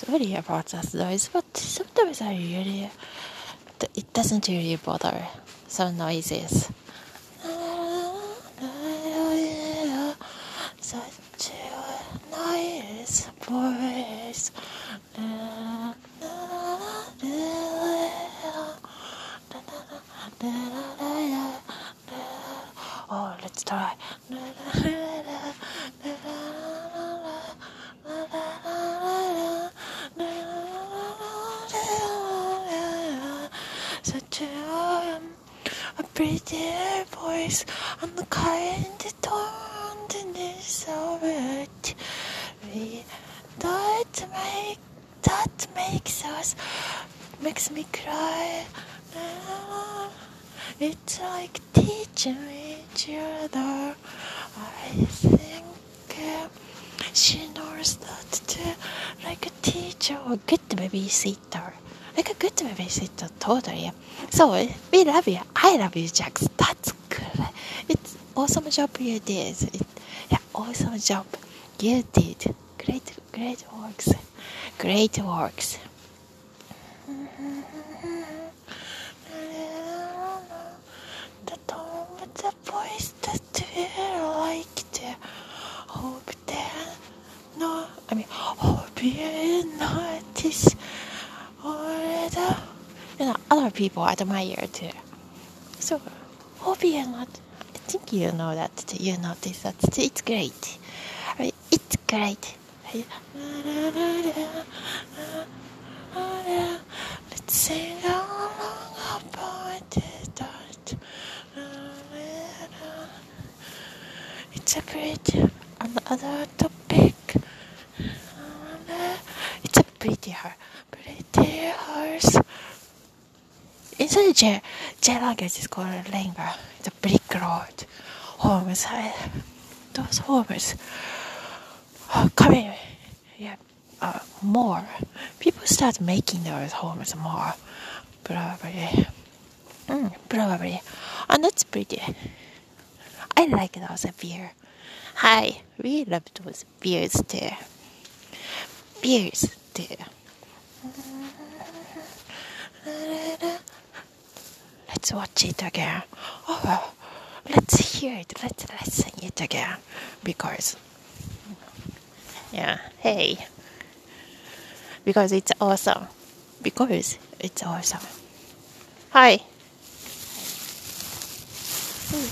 sorry about that noise, but sometimes I really, it doesn't really bother some noises. Such a nice voice. Oh, let's try. A pretty voice and the kind tenderness of it. We, that make that makes us makes me cry. It's like teaching each other. I think uh, she knows that too, like a teacher or good babysitter. Like a good babysitter, totally. So we love you. I love you, Jax. That's good. It's awesome job you did. It, yeah, awesome job you did. Great, great works. Great works. Hope that no, I mean, hope you notice all the you know other people admire too. So hope you not. I think you know that you notice that it's great. It's great. Let's sing along about it. It's a pretty another topic. It's a pretty hard, pretty horse. Inside J, J language is called Langer. It's a brick road. Homes, those homes coming, yeah, uh, more. People start making those homes more, probably. Mm, probably, and that's pretty. I like those beer. Hi, we love those beers too. Beers too. Let's watch it again. Oh, let's hear it. Let's listen it again because yeah, hey. Because it's awesome. Because it's awesome. Hi.